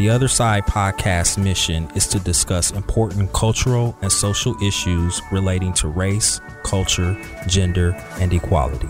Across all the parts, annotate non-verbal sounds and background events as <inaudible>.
The Other Side podcast mission is to discuss important cultural and social issues relating to race, culture, gender, and equality.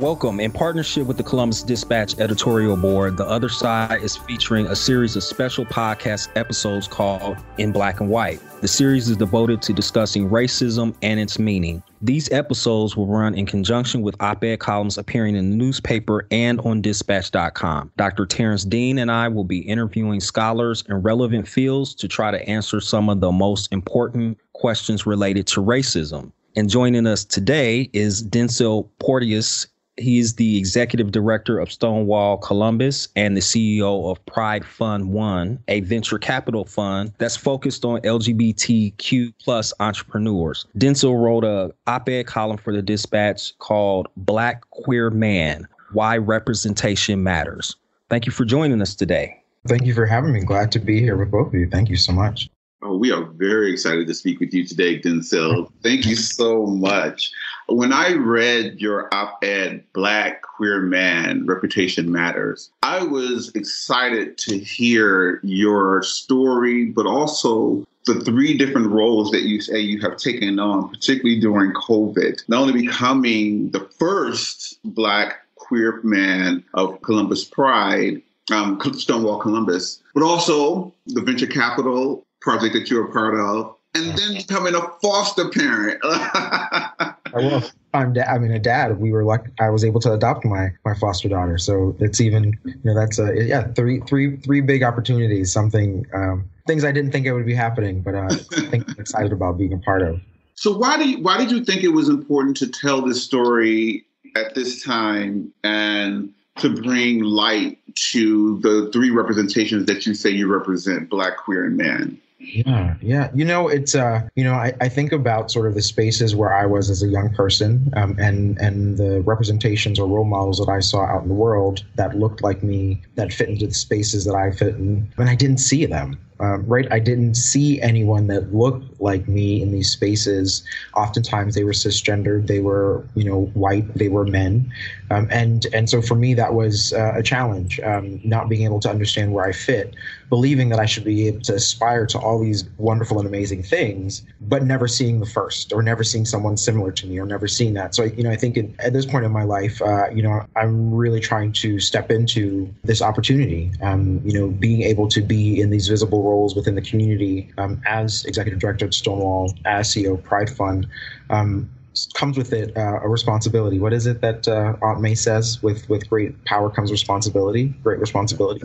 Welcome. In partnership with the Columbus Dispatch editorial board, The Other Side is featuring a series of special podcast episodes called In Black and White. The series is devoted to discussing racism and its meaning. These episodes will run in conjunction with op ed columns appearing in the newspaper and on dispatch.com. Dr. Terrance Dean and I will be interviewing scholars in relevant fields to try to answer some of the most important questions related to racism. And joining us today is Densil Porteous He's the executive director of Stonewall Columbus and the CEO of Pride Fund One, a venture capital fund that's focused on LGBTQ plus entrepreneurs. Densil wrote a op-ed column for the Dispatch called Black Queer Man: Why Representation Matters. Thank you for joining us today. Thank you for having me. Glad to be here with both of you. Thank you so much. Oh, we are very excited to speak with you today, Densil. Thank you so much. When I read your op ed, Black Queer Man Reputation Matters, I was excited to hear your story, but also the three different roles that you say you have taken on, particularly during COVID, not only becoming the first Black queer man of Columbus Pride, um, Stonewall Columbus, but also the venture capital project that you're a part of, and then becoming a foster parent. <laughs> I will. I'm da- I mean a dad. We were lucky. I was able to adopt my my foster daughter. So it's even you know that's a yeah three three three big opportunities. Something um, things I didn't think it would be happening, but uh, <laughs> I think I'm excited about being a part of. So why do you, why did you think it was important to tell this story at this time and to bring light to the three representations that you say you represent, Black, queer, and man? Yeah, yeah. You know, it's uh, you know, I, I think about sort of the spaces where I was as a young person, um, and and the representations or role models that I saw out in the world that looked like me, that fit into the spaces that I fit in, and I didn't see them um, right? I didn't see anyone that looked like me in these spaces. Oftentimes, they were cisgendered, they were, you know, white, they were men, um, and and so for me that was uh, a challenge, um, not being able to understand where I fit, believing that I should be able to aspire to all these wonderful and amazing things, but never seeing the first, or never seeing someone similar to me, or never seeing that. So you know, I think in, at this point in my life, uh, you know, I'm really trying to step into this opportunity. Um, you know, being able to be in these visible roles within the community um, as executive director at Stonewall, as CEO of Pride Fund, um, comes with it uh, a responsibility. What is it that uh, Aunt May says? With with great power comes responsibility. Great responsibility,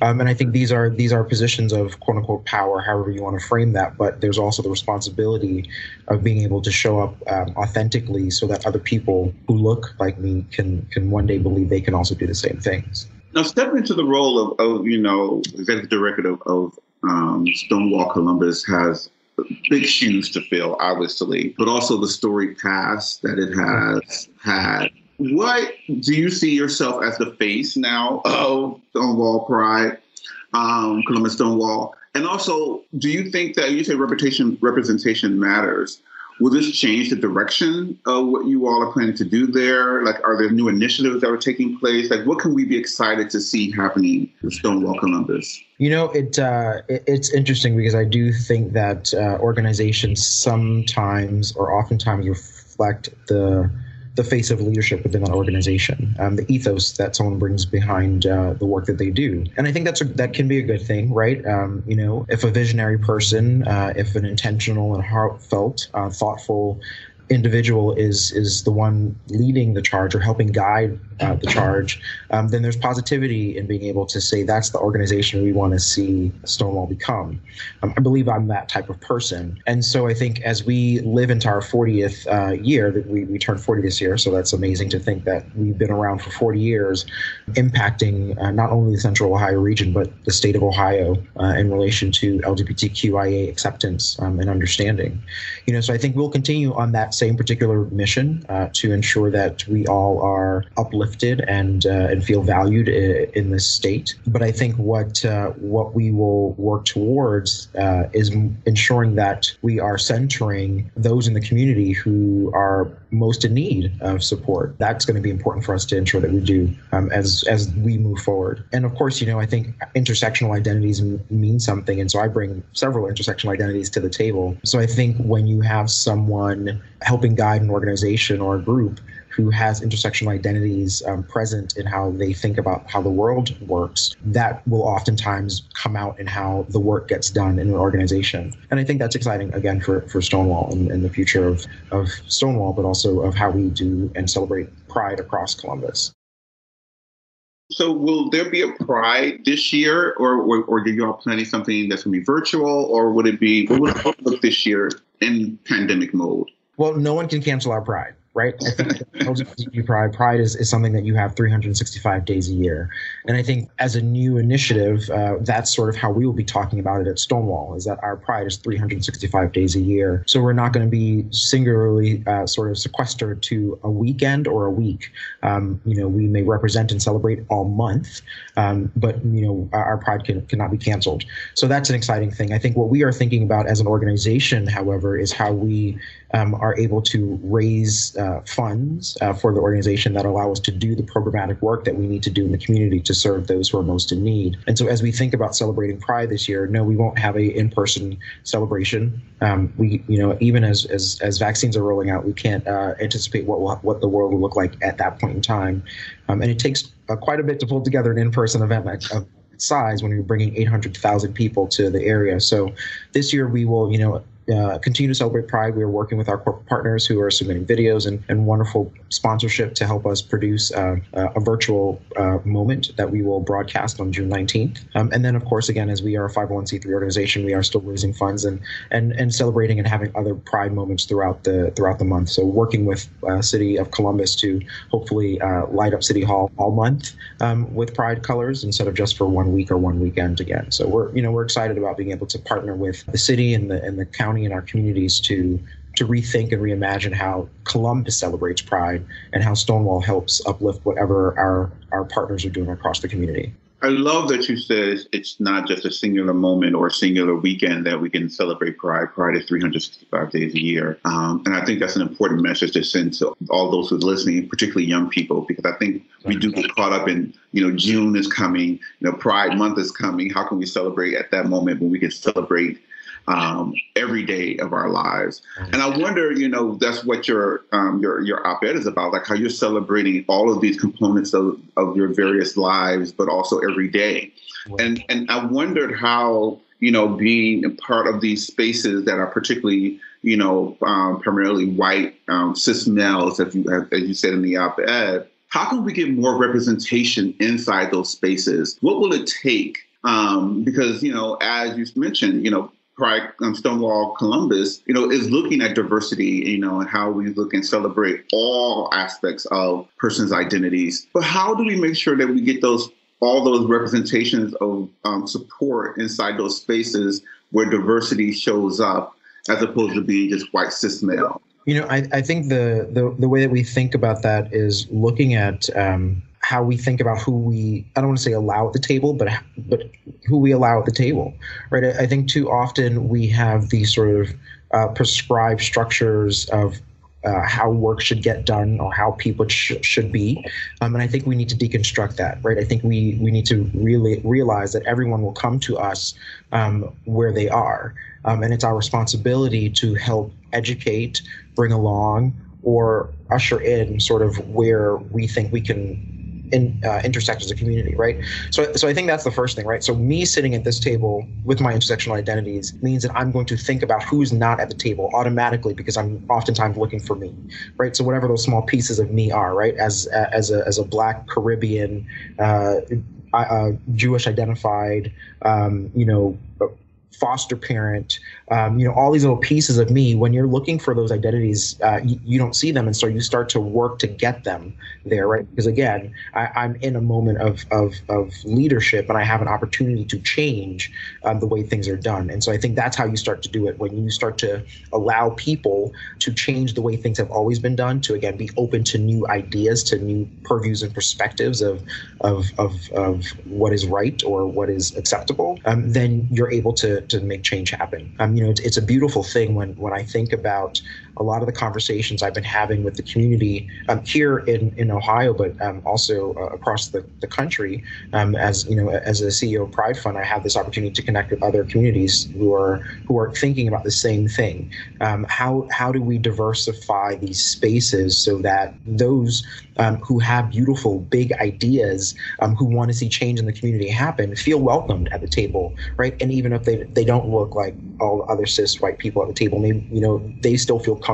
um, and I think these are these are positions of quote unquote power, however you want to frame that. But there's also the responsibility of being able to show up um, authentically, so that other people who look like me can can one day believe they can also do the same things. Now, step into the role of, of you know executive director of, of um, Stonewall Columbus has big shoes to fill, obviously, but also the story past that it has had. What do you see yourself as the face now of Stonewall Pride, um, Columbus Stonewall? And also, do you think that you say reputation representation matters? Will this change the direction of what you all are planning to do there? Like, are there new initiatives that are taking place? Like, what can we be excited to see happening with Stonewall Columbus? You know, it, uh, it it's interesting because I do think that uh, organizations sometimes or oftentimes reflect the the face of leadership within that organization, um, the ethos that someone brings behind uh, the work that they do. And I think that's a, that can be a good thing, right? Um, you know, if a visionary person, uh, if an intentional and heartfelt, uh, thoughtful individual is is the one leading the charge or helping guide uh, the charge, um, then there's positivity in being able to say that's the organization we want to see Stonewall become. Um, I believe I'm that type of person, and so I think as we live into our 40th uh, year, that we we turned 40 this year, so that's amazing to think that we've been around for 40 years, impacting uh, not only the Central Ohio region but the state of Ohio uh, in relation to LGBTQIA acceptance um, and understanding. You know, so I think we'll continue on that same particular mission uh, to ensure that we all are uplifted and uh, and feel valued in, this state. But I think what uh, what we will work towards is ensuring that we are centering those in the community who are most in need of support. That's going to be important for us to ensure that we do um, as as we move forward. And of course, you know, I think intersectional identities m- mean something, and so I bring several intersectional identities to the table. So I think when you have someone helping guide an organization or a group who has intersectional identities um, present in how they think about how the world works, that will oftentimes come out in how the work gets done in an organization. And I think that's exciting, again, for, for Stonewall and, and the future of, of Stonewall, but also of how we do and celebrate pride across Columbus. So, will there be a Pride this year, or or, or are you all planning something that's going to be virtual, or would it be what would it look this year in pandemic mode? Well, no one can cancel our Pride right? I think LGBT pride, pride is, is something that you have 365 days a year. And I think as a new initiative, uh, that's sort of how we will be talking about it at Stonewall, is that our pride is 365 days a year. So we're not going to be singularly uh, sort of sequestered to a weekend or a week. Um, you know, we may represent and celebrate all month, um, but, you know, our, pride can, cannot be canceled. So that's an exciting thing. I think what we are thinking about as an organization, however, is how we um, are able to raise uh, funds uh, for the organization that allow us to do the programmatic work that we need to do in the community to serve those who are most in need. And so, as we think about celebrating Pride this year, no, we won't have a in-person celebration. Um, we, you know, even as, as as vaccines are rolling out, we can't uh, anticipate what will, what the world will look like at that point in time. Um, and it takes uh, quite a bit to pull together an in-person event of size when you're bringing 800,000 people to the area. So this year we will, you know, uh, continue to celebrate Pride. We are working with our corporate partners who are submitting videos and, and wonderful sponsorship to help us produce uh, a virtual uh, moment that we will broadcast on June 19th. Um, and then, of course, again, as we are a 501c3 organization, we are still raising funds and and and celebrating and having other Pride moments throughout the throughout the month. So working with uh, City of Columbus to hopefully uh, light up City Hall all month um, with Pride colors instead of just for one week or one weekend again. So we're you know we're excited about being able to partner with the city and the and the county county and our communities to to rethink and reimagine how Columbus celebrates Pride and how Stonewall helps uplift whatever our our partners are doing across the community. I love that you said it's not just a singular moment or a singular weekend that we can celebrate Pride. Pride is 365 days a year. Um, and I think that's an important message to send to all those who are listening, particularly young people, because I think we do get caught up in, you know, June is coming, you know, Pride month is coming. How can we celebrate at that moment when we can celebrate um, every day of our lives. And I wonder, you know, that's what your um, your your op-ed is about, like how you're celebrating all of these components of, of your various lives, but also every day. And and I wondered how you know being a part of these spaces that are particularly you know um, primarily white um, cis males, as you as you said in the op-ed. How can we get more representation inside those spaces? What will it take? Um, because you know, as you mentioned, you know, Pride um, Stonewall Columbus, you know, is looking at diversity, you know, and how we look and celebrate all aspects of persons' identities. But how do we make sure that we get those all those representations of um, support inside those spaces where diversity shows up, as opposed to being just white cis male? You know, I, I think the, the the way that we think about that is looking at um, how we think about who we I don't want to say allow at the table, but but who we allow at the table, right? I, I think too often we have these sort of uh, prescribed structures of uh, how work should get done or how people sh- should be. Um, and I think we need to deconstruct that, right? I think we we need to really realize that everyone will come to us um, where they are, um, and it's our responsibility to help educate, bring along, or usher in sort of where we think we can in, uh, intersect as a community, right? So, so I think that's the first thing, right? So me sitting at this table with my intersectional identities means that I'm going to think about who's not at the table automatically because I'm oftentimes looking for me, right? So whatever those small pieces of me are, right? As as a as a Black Caribbean, uh, uh, Jewish identified, um, you know, foster parent, um, you know, all these little pieces of me. When you're looking for those identities, uh, you, you, don't see them, and so you start to work to get them there, right? Because again, I, am in a moment of, of of leadership, and I have an opportunity to change um, the way things are done. And so I think that's how you start to do it when you start to allow people to change the way things have always been done. To again be open to new ideas, to new purviews and perspectives of of of, of what is right or what is acceptable. Um, then you're able to to make change happen. Um, you know, it's, it's a beautiful thing when when I think about a lot of the conversations I've been having with the community um, here in, in Ohio, but um, also uh, across the, the country, um, as you know, as a CEO of Pride Fund, I have this opportunity to connect with other communities who are who are thinking about the same thing. Um, how how do we diversify these spaces so that those um, who have beautiful, big ideas, um, who want to see change in the community happen, feel welcomed at the table, right? And even if they they don't look like all the other cis white people at the table, maybe you know they still feel comfortable.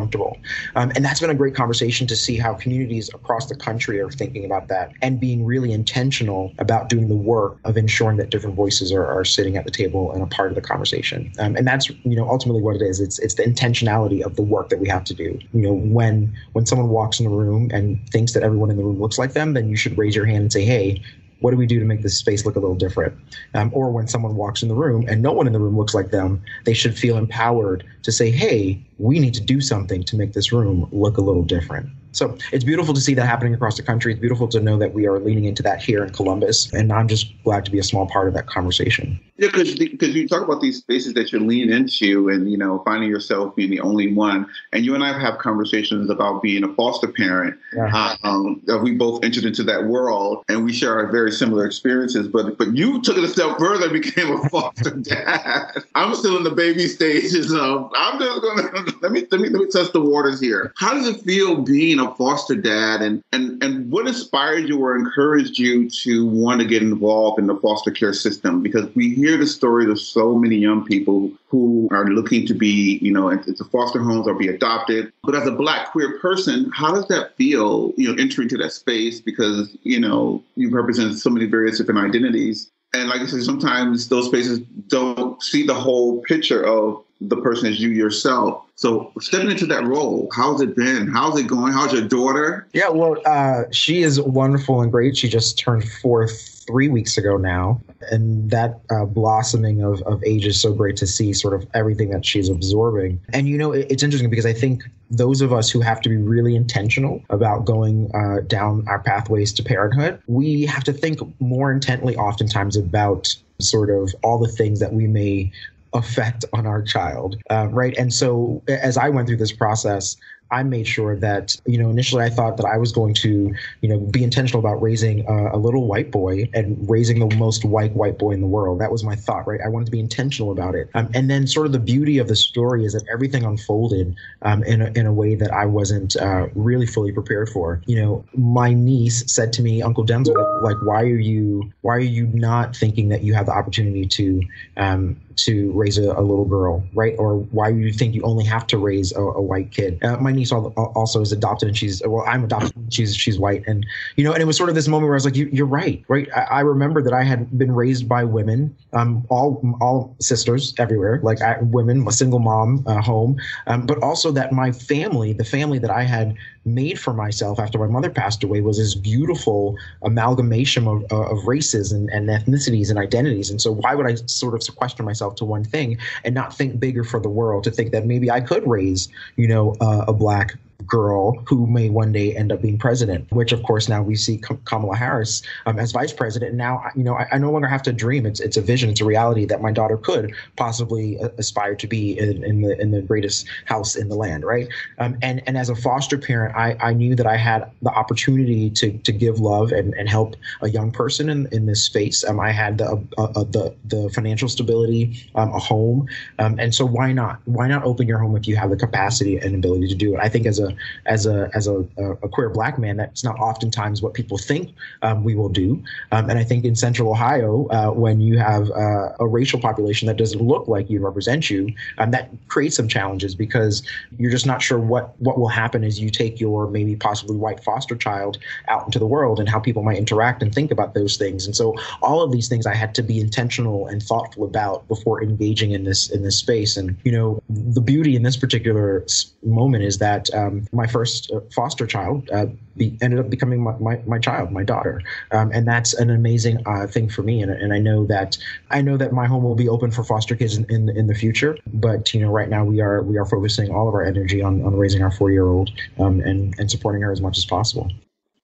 Um, and that's been a great conversation to see how communities across the country are thinking about that and being really intentional about doing the work of ensuring that different voices are, are sitting at the table and a part of the conversation. Um, and that's you know ultimately what it is. It's it's the intentionality of the work that we have to do. You know, when when someone walks in a room and thinks that everyone in the room looks like them, then you should raise your hand and say, hey, what do we do to make this space look a little different? Um, or when someone walks in the room and no one in the room looks like them, they should feel empowered to say, hey, we need to do something to make this room look a little different. So it's beautiful to see that happening across the country. It's beautiful to know that we are leaning into that here in Columbus. And I'm just glad to be a small part of that conversation. Yeah, because because you talk about these spaces that you're leaning into, and you know, finding yourself being the only one. And you and I have conversations about being a foster parent. Yeah. Um, we both entered into that world, and we share our very similar experiences. But but you took it a step further, and became a foster <laughs> dad. I'm still in the baby stages of. I'm just gonna let me let me let me test the waters here. How does it feel being a foster dad, and and and what inspired you or encouraged you to want to get involved in the foster care system? Because we hear the stories of so many young people who are looking to be, you know, into foster homes or be adopted. But as a black queer person, how does that feel, you know, entering into that space? Because, you know, you represent so many various different identities. And like I said, sometimes those spaces don't see the whole picture of the person as you yourself. So stepping into that role, how's it been? How's it going? How's your daughter? Yeah, well, uh, she is wonderful and great. She just turned four three weeks ago now, and that uh, blossoming of, of age is so great to see. Sort of everything that she's absorbing, and you know, it, it's interesting because I think those of us who have to be really intentional about going uh, down our pathways to parenthood, we have to think more intently, oftentimes, about sort of all the things that we may affect on our child, uh, right? And so as I went through this process, I made sure that, you know, initially I thought that I was going to, you know, be intentional about raising a, a, little white boy and raising the most white white boy in the world. That was my thought, right? I wanted to be intentional about it. Um, and then sort of the beauty of the story is that everything unfolded um, in, a, in a way that I wasn't uh, really fully prepared for. You know, my niece said to me, Uncle Densil, like, why are you, why are you not thinking that you have the opportunity to, um, to raise a, a, little girl, right? Or why you think you only have to raise a, a white kid. Uh, my niece also is adopted, and she's well, I'm adopted. She's she's white, and you know, and it was sort of this moment where I was like, you, are right, right? I, I, remember that I had been raised by women, um, all all sisters everywhere, like I, women, a single mom uh, home, um, but also that my family, the family that I had made for myself after my mother passed away was this beautiful amalgamation of, uh, of races and, and ethnicities and identities. And so why would I sort of sequester myself to one thing and not think bigger for the world to think that maybe I could raise, you know, uh, a black girl who may one day end up being president, which of course now we see Kamala Harris um, as vice president. Now, you know, I, I, no longer have to dream. It's it's a vision. It's a reality that my daughter could possibly uh, aspire to be in, in, the in the greatest house in the land, right? Um, and and as a foster parent, I, I knew that I had the opportunity to to give love and, and help a young person in, in this space. Um, I had the uh, uh, the the financial stability, um, a home, um, and so why not? Why not open your home if you have the capacity and ability to do it? I think as a as a as a, a queer black man, that's not oftentimes what people think um, we will do. Um, and I think in Central Ohio, uh, when you have uh, a racial population that doesn't look like you represent you, um, that creates some challenges because you're just not sure what what will happen as you take your maybe possibly white foster child out into the world and how people might interact and think about those things. And so all of these things I had to be intentional and thoughtful about before engaging in this in this space. And you know, the beauty in this particular moment is that um, my first uh, foster child uh, be, ended up becoming my, my, my child, my daughter, um, and that's an amazing uh, thing for me. And, and I know that I know that my home will be open for foster kids in, in, in the future. But you know, right now we are we are focusing all of our energy on, on raising our four year old um, and and supporting her as much as possible.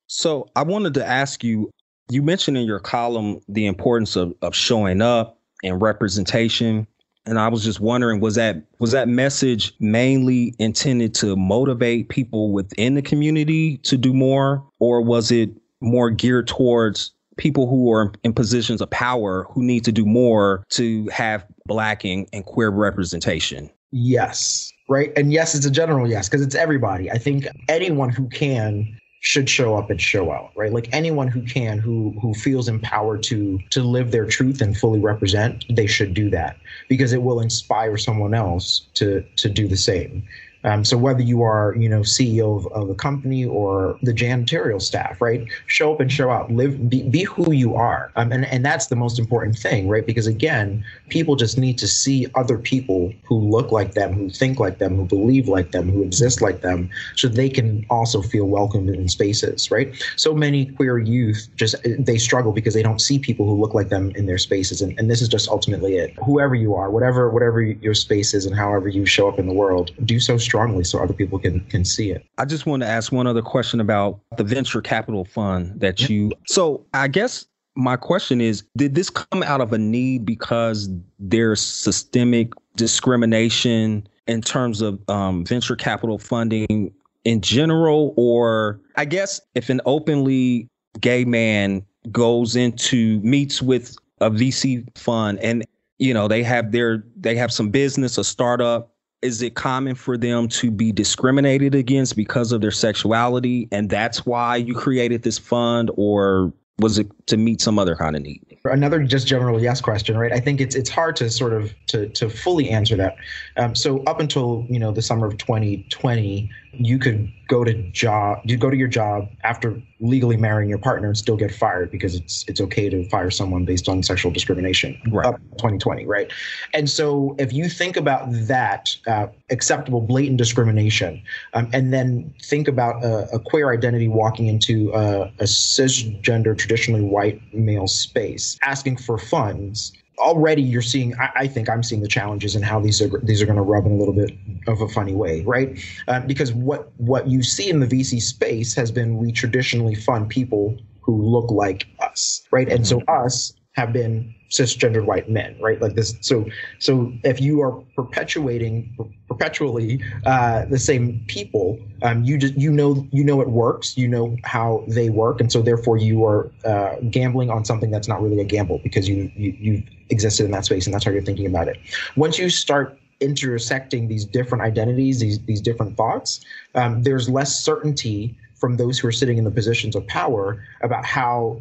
So I wanted to ask you. You mentioned in your column the importance of, of showing up and representation and I was just wondering was that was that message mainly intended to motivate people within the community to do more or was it more geared towards people who are in positions of power who need to do more to have black and, and queer representation? Yes. Right. And yes, it's a general yes, because it's everybody. I think anyone who can should show up and show out right? Like anyone who can who who feels empowered to to live their truth and fully represent they should do that because it will inspire someone else to to do the same um, so whether you are, you know, CEO of, of, a company or the janitorial staff, right? Show up and show out. Live, be, be who you are, um, and and that's the most important thing, right? Because again, people just need to see other people who look like them, who think like them, who believe like them, who exist like them, so they can also feel welcomed in spaces, right? So many queer youth just they struggle because they don't see people who look like them in their spaces, and, and this is just ultimately it. Whoever you are, whatever whatever your space is, and however you show up in the world, do so so other people can can see it. I just want to ask one other question about the venture capital fund that you. So I guess my question is did this come out of a need because there's systemic discrimination in terms of um, venture capital funding in general or i guess if an openly gay man goes into meets with a vc fund and you know they have their they have some business a startup is it common for them to be discriminated against because of their sexuality? And that's why you created this fund or was it to meet some other kind of need? Another just general yes question right? I think it's it's hard to sort of to to fully answer that. Um, so up until you know the summer of 2020 you could go to job you go to your job after legally marrying your partner and still get fired because it's it's okay to fire someone based on sexual discrimination right. up 2020 right and so if you think about that uh, acceptable blatant discrimination um, and then think about a, a queer identity walking into a, a cisgender traditionally white male space asking for funds already you're seeing I, I, think i'm seeing the challenges and how these are these are going to rub in a little bit of a funny way right uh, because what what you see in the vc space has been we traditionally fund people who look like us right and so mm-hmm. us have been cisgendered white men, right? Like this. So, so if you are perpetuating perpetually uh, the same people, um, you just you know you know it works. You know how they work, and so therefore you are uh, gambling on something that's not really a gamble because you you you existed in that space, and that's how you're thinking about it. Once you start intersecting these different identities, these these different thoughts, um, there's less certainty from those who are sitting in the positions of power about how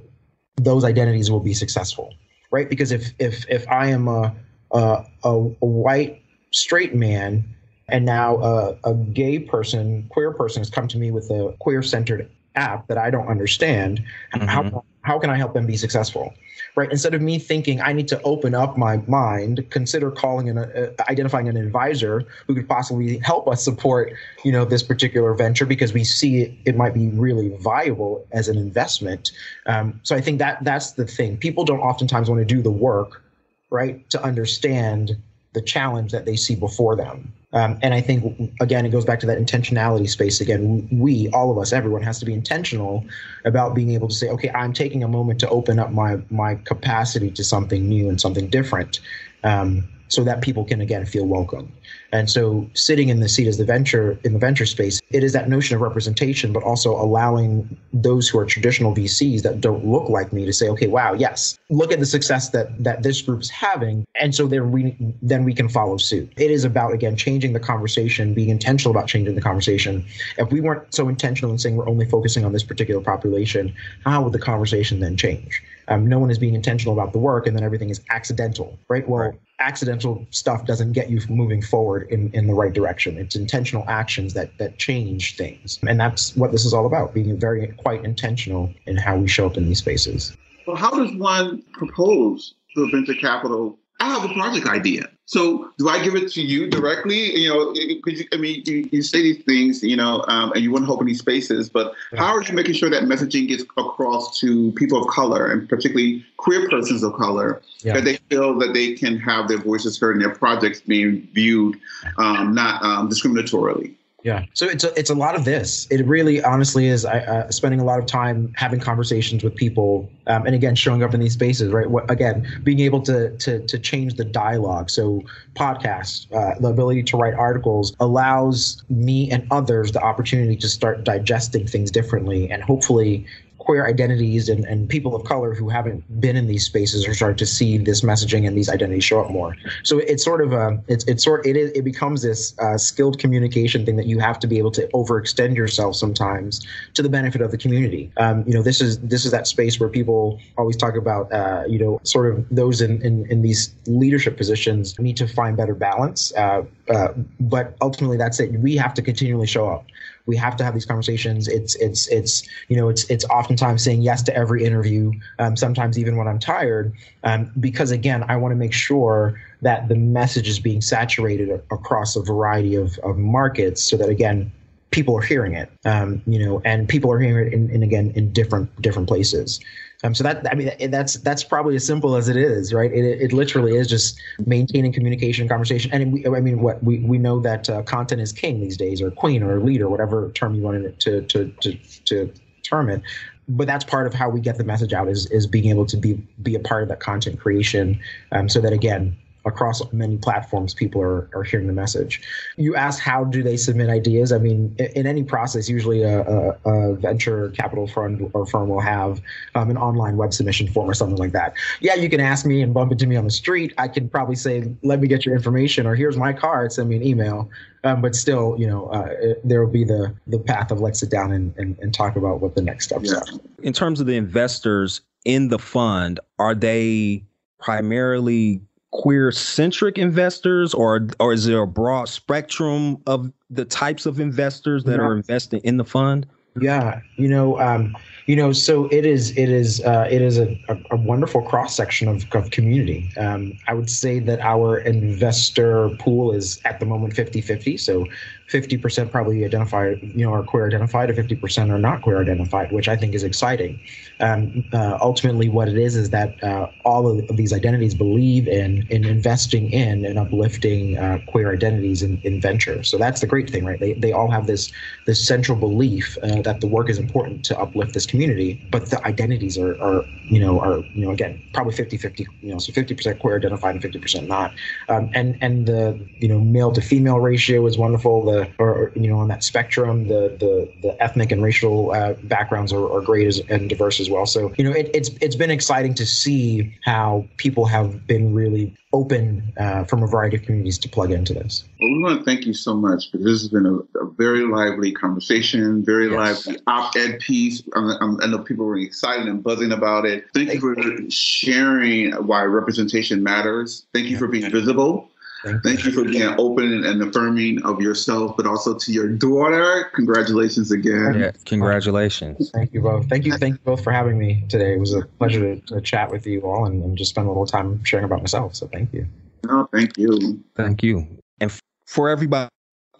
those identities will be successful, right? Because if if if I am a a, a, white straight man and now a, a gay person, queer person has come to me with a queer centered app that I don't understand, mm-hmm. how how can I help them be successful? right? Instead of me thinking I need to open up my mind, consider calling and uh, identifying an advisor who could possibly help us support, you know, this particular venture because we see it, it might be really viable as an investment. Um, so I think that that's the thing. People don't oftentimes want to do the work, right, to understand the challenge that they see before them. Um, and I think, again, it goes back to that intentionality space again. We, all of us, everyone has to be intentional about being able to say, okay, I'm taking a moment to open up my, my capacity to something new and something different. Um, so that people can again feel welcome. And so sitting in the seat as the venture in the venture space, it is that notion of representation, but also allowing those who are traditional VCs that don't look like me to say, okay, wow, yes, look at the success that that this group is having. And so then we then we can follow suit. It is about again changing the conversation, being intentional about changing the conversation. If we weren't so intentional in saying we're only focusing on this particular population, how would the conversation then change? Um, no one is being intentional about the work, and then everything is accidental, right? Well, right accidental stuff doesn't get you moving forward in, in the right direction. It's intentional actions that that change things. And that's what this is all about, being very quite intentional in how we show up in these spaces. Well, how does one propose the venture capital? I have a project idea. So do I give it to you directly? You know, because I mean, you, you, say these things, you know, um, and you want to open these spaces, but how are you making sure that messaging gets across to people of color and particularly queer persons of color yeah. that they feel that they can have their voices heard and their projects being viewed um, not um, discriminatorily? Yeah. So it's a, it's a lot of this. It really, honestly, is I, uh, spending a lot of time having conversations with people, um, and again, showing up in these spaces. Right. What, again, being able to to to change the dialogue. So podcasts, uh, the ability to write articles allows me and others the opportunity to start digesting things differently, and hopefully queer identities and, and people of color who haven't been in these spaces are starting to see this messaging and these identities show up more. So it's sort of a it's it's sort it is it becomes this uh, skilled communication thing that you have to be able to overextend yourself sometimes to the benefit of the community. Um, you know, this is this is that space where people always talk about uh, you know sort of those in, in in these leadership positions need to find better balance. Uh, uh but ultimately, that's it. We have to continually show up we have to have these conversations. It's it's it's you know it's it's oftentimes saying yes to every interview. Um, sometimes even when I'm tired, um, because again, I want to make sure that the message is being saturated across a variety of, of markets, so that again people are hearing it. Um, you know, and people are hearing it in, in again in different different places. Um, so that I mean that's that's probably as simple as it is, right? It, it literally is just maintaining communication, conversation, and we, I mean what we, we know that uh, content is king these days, or queen, or leader, whatever term you wanted to to to to term it. But that's part of how we get the message out is is being able to be be a part of that content creation, um, so that again across many platforms people are, are hearing the message. You asked how do they submit ideas? I mean in, any process usually a, a, a, venture capital fund or firm will have um, an online web submission form or something like that. Yeah you can ask me and bump into me on the street. I can probably say let me get your information or here's my card send me an email. Um, but still you know uh, there will be the the path of let's sit down and, and, and talk about what the next steps yeah. are. In terms of the investors in the fund are they primarily queer centric investors or or is there a broad spectrum of the types of investors that yeah. are investing in the fund yeah you know um, you know so it is it is uh, it is a, a, a wonderful cross section of, of community um, i would say that our investor pool is at the moment 50 50 so 50% probably identify, you know, are queer identified, or 50% are not queer identified, which I think is exciting. Um, uh, ultimately, what it is is that uh, all of these identities believe in in investing in and uplifting uh, queer identities in, in venture. So that's the great thing, right? They, they all have this this central belief uh, that the work is important to uplift this community, but the identities are, are you know, are you know, again, probably 50-50, you know, so 50% queer identified and 50% not. Um, and and the you know male to female ratio is wonderful. The or, you know on that spectrum the the, the ethnic and racial uh, backgrounds are, are great as, and diverse as well so you know it, it's it's been exciting to see how people have been really open uh, from a variety of communities to plug into this. Well, we want to thank you so much because this has been a, a very lively conversation, very yes. lively op-ed piece. I, I, know people were excited and buzzing about it. Thank, you for sharing why representation matters. Thank you yeah. for being visible. Thank, Thank you. you. for being open and affirming of yourself, but also to your daughter. Congratulations again. Yeah, congratulations. Thank you both. Thank you. Thank you both for having me today. It was a pleasure to, to chat with you all and, and, just spend a little time sharing about myself. So thank you. No, thank you. Thank you. And for everybody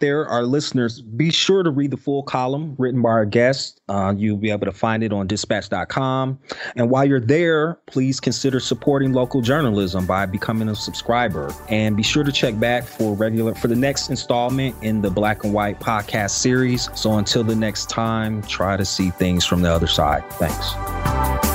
there, our listeners, be sure to read the full column written by our guest. Uh, you'll be able to find it on dispatch.com. And while you're there, please consider supporting local journalism by becoming a subscriber. And be sure to check back for regular for the next installment in the Black and White podcast series. So until the next time, try to see things from the other side. Thanks.